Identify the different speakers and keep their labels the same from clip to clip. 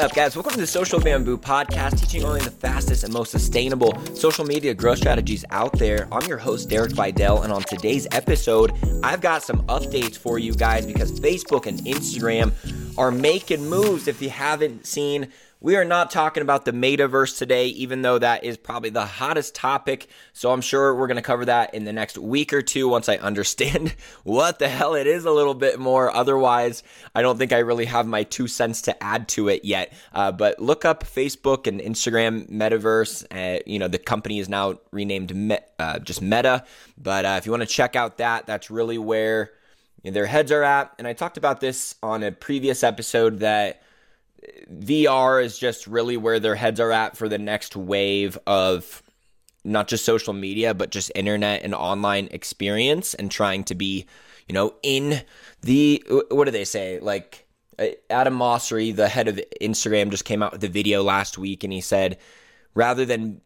Speaker 1: Up, guys? Welcome to the Social Bamboo Podcast, teaching only the fastest and most sustainable social media growth strategies out there. I'm your host, Derek Videll, and on today's episode, I've got some updates for you guys because Facebook and Instagram are making moves. If you haven't seen we are not talking about the metaverse today, even though that is probably the hottest topic. So I'm sure we're going to cover that in the next week or two once I understand what the hell it is a little bit more. Otherwise, I don't think I really have my two cents to add to it yet. Uh, but look up Facebook and Instagram metaverse. Uh, you know, the company is now renamed Me- uh, just Meta. But uh, if you want to check out that, that's really where their heads are at. And I talked about this on a previous episode that VR is just really where their heads are at for the next wave of not just social media, but just internet and online experience and trying to be, you know, in the, what do they say? Like, uh, Adam Mosseri, the head of Instagram, just came out with a video last week and he said, rather than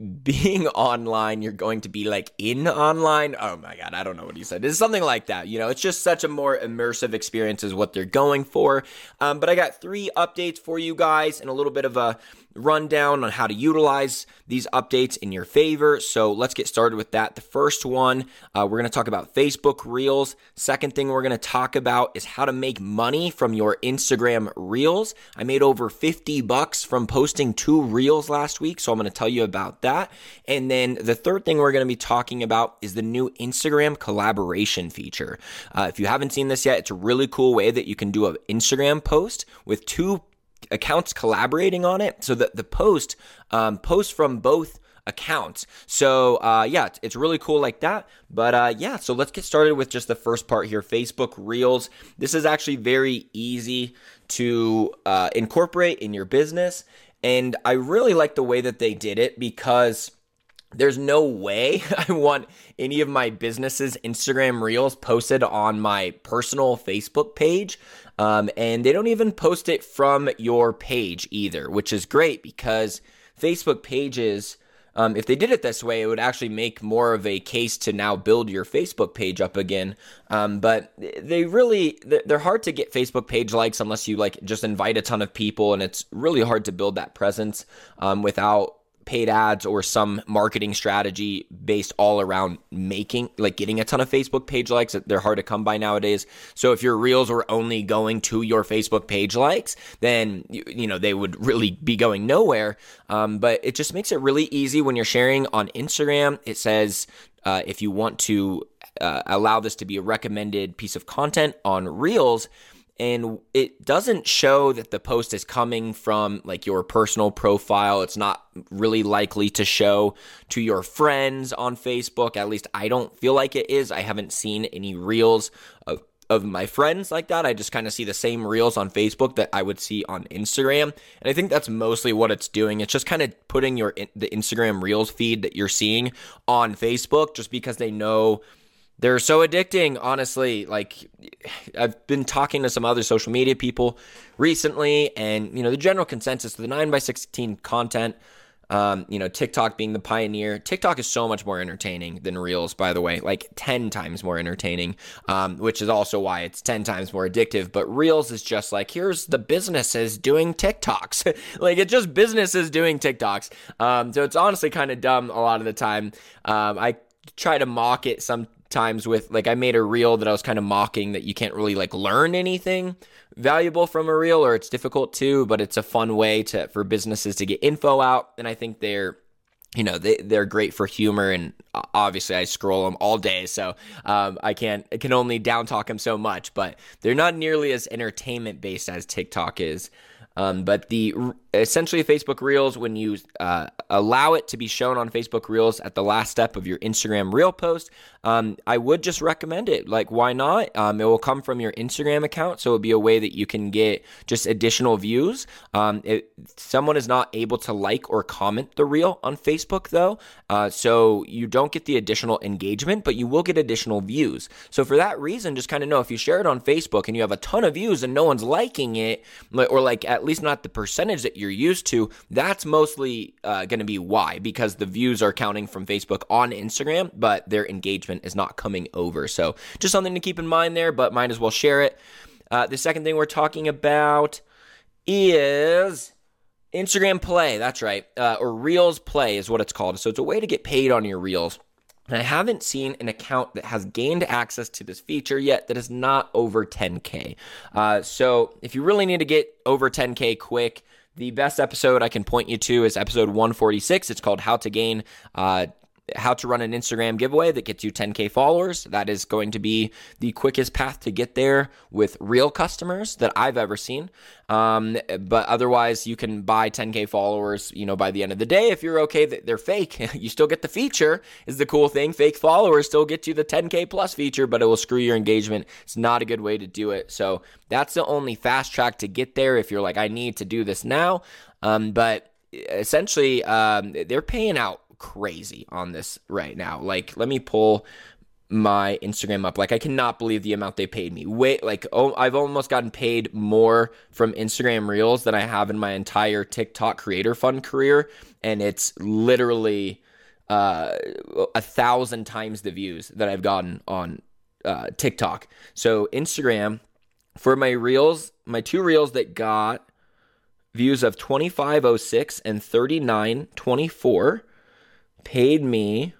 Speaker 1: being online, you're going to be like in online. Oh my God, I don't know what he said. It's something like that. You know, it's just such a more immersive experience, is what they're going for. Um, but I got three updates for you guys and a little bit of a rundown on how to utilize these updates in your favor. So let's get started with that. The first one, uh, we're going to talk about Facebook Reels. Second thing we're going to talk about is how to make money from your Instagram Reels. I made over 50 bucks from posting two Reels last week, so I'm going to tell you about that. And then the third thing we're going to be talking about is the new Instagram collaboration feature. Uh, if you haven't seen this yet, it's a really cool way that you can do an Instagram post with two accounts collaborating on it so that the post um, posts from both accounts. So uh, yeah, it's, really cool like that. But uh, yeah, so let's get started with just the first part here. Facebook Reels. This is actually very easy to uh, incorporate in your business, and I really like the way that they did it because. There's no way I want any of my business's Instagram reels posted on my personal Facebook page. Um, and they don't even post it from your page either, which is great because Facebook pages, um, if they did it this way, it would actually make more of a case to now build your Facebook page up again. Um, but they really, they're hard to get Facebook page likes unless you like just invite a ton of people, and it's really hard to build that presence um, without paid ads or some marketing strategy based all around making like getting a ton of Facebook page likes they're hard to come by nowadays. So if your reels were only going to your Facebook page likes then you, you know they would really be going nowhere. Um, but it just makes it really easy when you're sharing on Instagram. It says uh, if you want to uh, allow this to be a recommended piece of content on reels and it doesn't show that the post is coming from like your personal profile. It's not really likely to show to your friends on Facebook. At least I don't feel like it is. I haven't seen any reels of, of my friends like that. I just kind of see the same reels on Facebook that I would see on Instagram. And I think that's mostly what it's doing. It's just kind of putting your the Instagram reels feed that you're seeing on Facebook just because they know they're so addicting, honestly. Like, I've been talking to some other social media people recently, and, you know, the general consensus the 9x16 content, um, you know, TikTok being the pioneer. TikTok is so much more entertaining than Reels, by the way, like 10 times more entertaining, um, which is also why it's 10 times more addictive. But Reels is just like, here's the businesses doing TikToks. like, it's just businesses doing TikToks. Um, so it's honestly kind of dumb a lot of the time. Um, I try to mock it some times with like I made a reel that I was kind of mocking that you can't really like learn anything valuable from a reel or it's difficult to, but it's a fun way to for businesses to get info out and I think they're you know they they're great for humor and obviously I scroll them all day so um, I can't I can only down talk them so much but they're not nearly as entertainment based as TikTok is. Um, but the essentially Facebook Reels, when you uh, allow it to be shown on Facebook Reels at the last step of your Instagram Reel post, um, I would just recommend it. Like, why not? Um, it will come from your Instagram account, so it'll be a way that you can get just additional views. Um, it, someone is not able to like or comment the reel on Facebook, though, uh, so you don't get the additional engagement, but you will get additional views. So for that reason, just kind of know if you share it on Facebook and you have a ton of views and no one's liking it, or like at least not the percentage that you're used to, that's mostly uh, going to be why, because the views are counting from Facebook on Instagram, but their engagement is not coming over. So just something to keep in mind there, but might as well share it. Uh, the second thing we're talking about is Instagram Play. That's right. Uh, or Reels Play is what it's called. So it's a way to get paid on your Reels. And I haven't seen an account that has gained access to this feature yet that is not over 10K. Uh, so if you really need to get over 10K quick, the best episode I can point you to is episode 146. It's called How to Gain uh, how to run an Instagram giveaway that gets you 10K followers. That is going to be the quickest path to get there with real customers that I've ever seen. Um, but otherwise, you can buy 10K followers, you know, by the end of the day. If you're okay that they're fake, you still get the feature, is the cool thing. Fake followers still get you the 10K plus feature, but it will screw your engagement. It's not a good way to do it. So that's the only fast track to get there if you're like, I need to do this now. Um, but essentially, um, they're paying out crazy on this right now. Like, let me pull my Instagram up. Like, I cannot believe the amount they paid me. Wait, like, oh, I've almost gotten paid more from Instagram Reels than I have in my entire TikTok Creator Fund career, and it's literally uh, a thousand times the views that I've gotten on uh, TikTok. So Instagram for my reels, my two reels that got views of 2506 and 3924 paid me.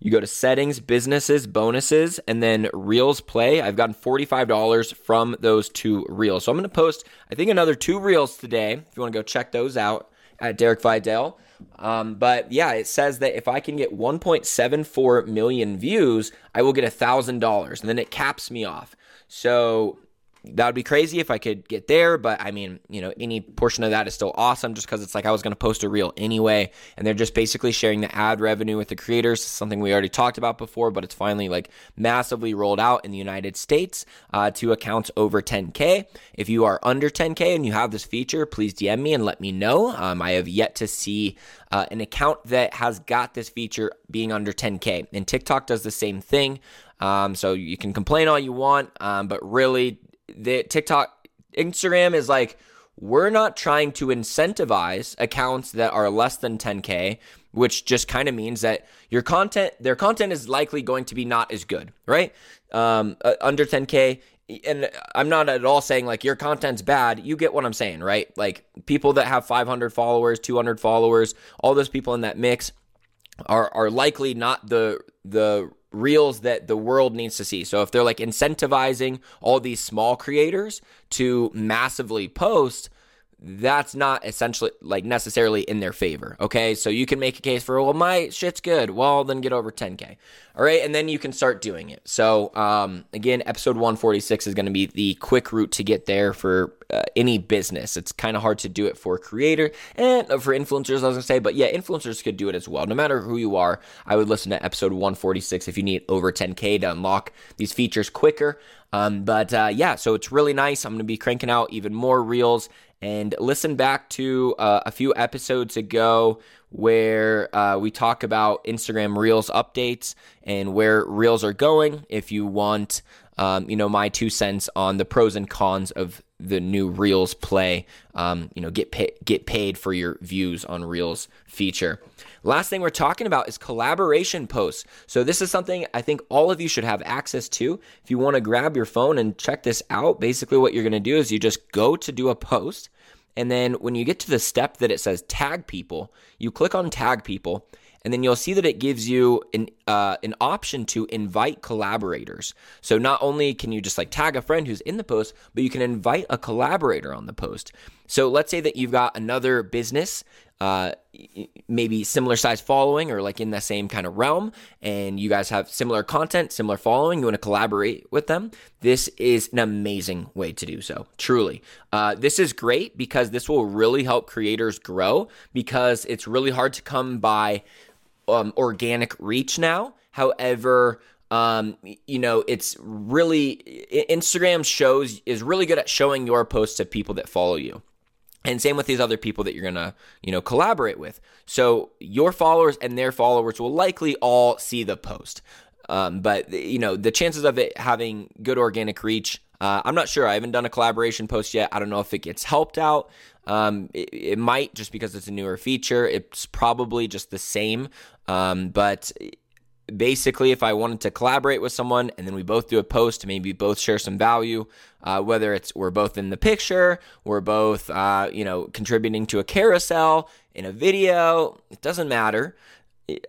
Speaker 1: You go to settings, businesses, bonuses, and then reels play. I've gotten $45 from those two reels. So I'm going to post, I think, another two reels today. If you want to go check those out at Derek Videll. Um, but yeah, it says that if I can get 1.74 million views, I will get $1,000. And then it caps me off. So that would be crazy if I could get there, but I mean, you know, any portion of that is still awesome just because it's like I was going to post a reel anyway, and they're just basically sharing the ad revenue with the creators, something we already talked about before, but it's finally like massively rolled out in the United States uh, to accounts over 10K. If you are under 10K and you have this feature, please DM me and let me know. Um, I have yet to see uh, an account that has got this feature being under 10K, and TikTok does the same thing. Um, so you can complain all you want, um, but really, the TikTok, Instagram is like, we're not trying to incentivize accounts that are less than 10K, which just kind of means that your content, their content is likely going to be not as good, right? Um, uh, under 10K. And I'm not at all saying like your content's bad. You get what I'm saying, right? Like people that have 500 followers, 200 followers, all those people in that mix are are likely not the the reels that the world needs to see. So if they're like incentivizing all these small creators to massively post, that's not essentially like necessarily in their favor. Okay. So you can make a case for, well, my shit's good. Well, then get over 10K. All right. And then you can start doing it. So, um, again, episode 146 is going to be the quick route to get there for uh, any business. It's kind of hard to do it for a creator and for influencers, I was going to say. But yeah, influencers could do it as well. No matter who you are, I would listen to episode 146 if you need over 10K to unlock these features quicker. Um, but uh, yeah, so it's really nice. I'm going to be cranking out even more reels and listen back to uh, a few episodes ago where uh, we talk about Instagram Reels updates and where Reels are going. If you want, um, you know, my two cents on the pros and cons of the new Reels play, um, you know, get pay- get paid for your views on Reels feature. Last thing we're talking about is collaboration posts. So this is something I think all of you should have access to. If you want to grab your phone and check this out, basically what you're going to do is you just go to do a post and then when you get to the step that it says tag people, you click on tag people and then you'll see that it gives you an uh, an option to invite collaborators. So not only can you just like tag a friend who's in the post, but you can invite a collaborator on the post. So let's say that you've got another business, uh, maybe similar size following or like in the same kind of realm, and you guys have similar content, similar following. You want to collaborate with them. This is an amazing way to do so. Truly, uh, this is great because this will really help creators grow because it's really hard to come by um, organic reach now. However, um, you know, it's really Instagram shows is really good at showing your posts to people that follow you. And same with these other people that you're gonna, you know, collaborate with. So your followers and their followers will likely all see the post. Um, but you know, the chances of it having good organic reach, uh, I'm not sure. I haven't done a collaboration post yet. I don't know if it gets helped out. Um, it, it, might just because it's a newer feature. It's probably just the same. Um, but basically, if I wanted to collaborate with someone and then we both do a post, maybe both share some value, uh, whether it's we're both in the picture, we're both, uh, you know, contributing to a carousel in a video, it doesn't matter.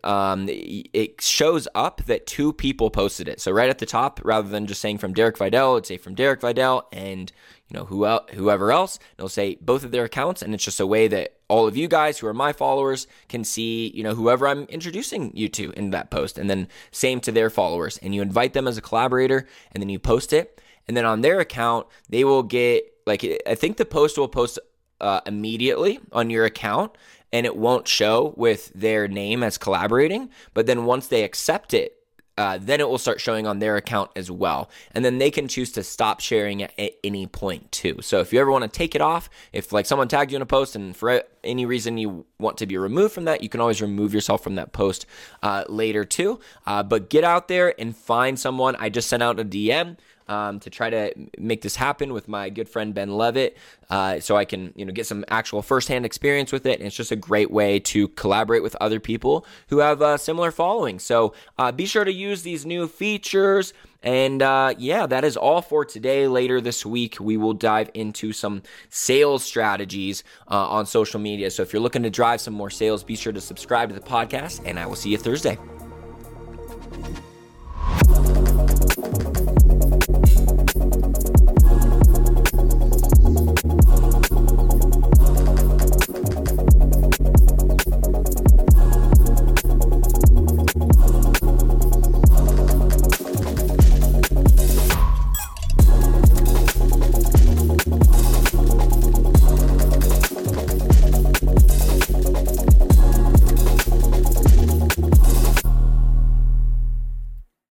Speaker 1: Um, it shows up that two people posted it. So right at the top, rather than just saying from Derek Videll, it'd say from Derek Videll and you know who whoever else. It'll say both of their accounts, and it's just a way that all of you guys who are my followers can see, you know, whoever I'm introducing you to in that post. And then same to their followers. And you invite them as a collaborator and then you post it. And then on their account, they will get like I think the post will post uh, immediately on your account and it won't show with their name as collaborating. But then once they accept it, uh, then it will start showing on their account as well. And then they can choose to stop sharing at, any point too. So if you ever want to take it off, if like someone tagged you in a post and for any reason you want to be removed from that, you can always remove yourself from that post uh, later too. Uh, but get out there and find someone. I just sent out a DM um, to try to make this happen with my good friend Ben Levitt, uh, so I can you know get some actual firsthand experience with it. And it's just a great way to collaborate with other people who have a similar following. So uh, be sure to use these new features. And uh, yeah, that is all for today. Later this week, we will dive into some sales strategies uh, on social media. So if you're looking to drive some more sales, be sure to subscribe to the podcast, and I will see you Thursday.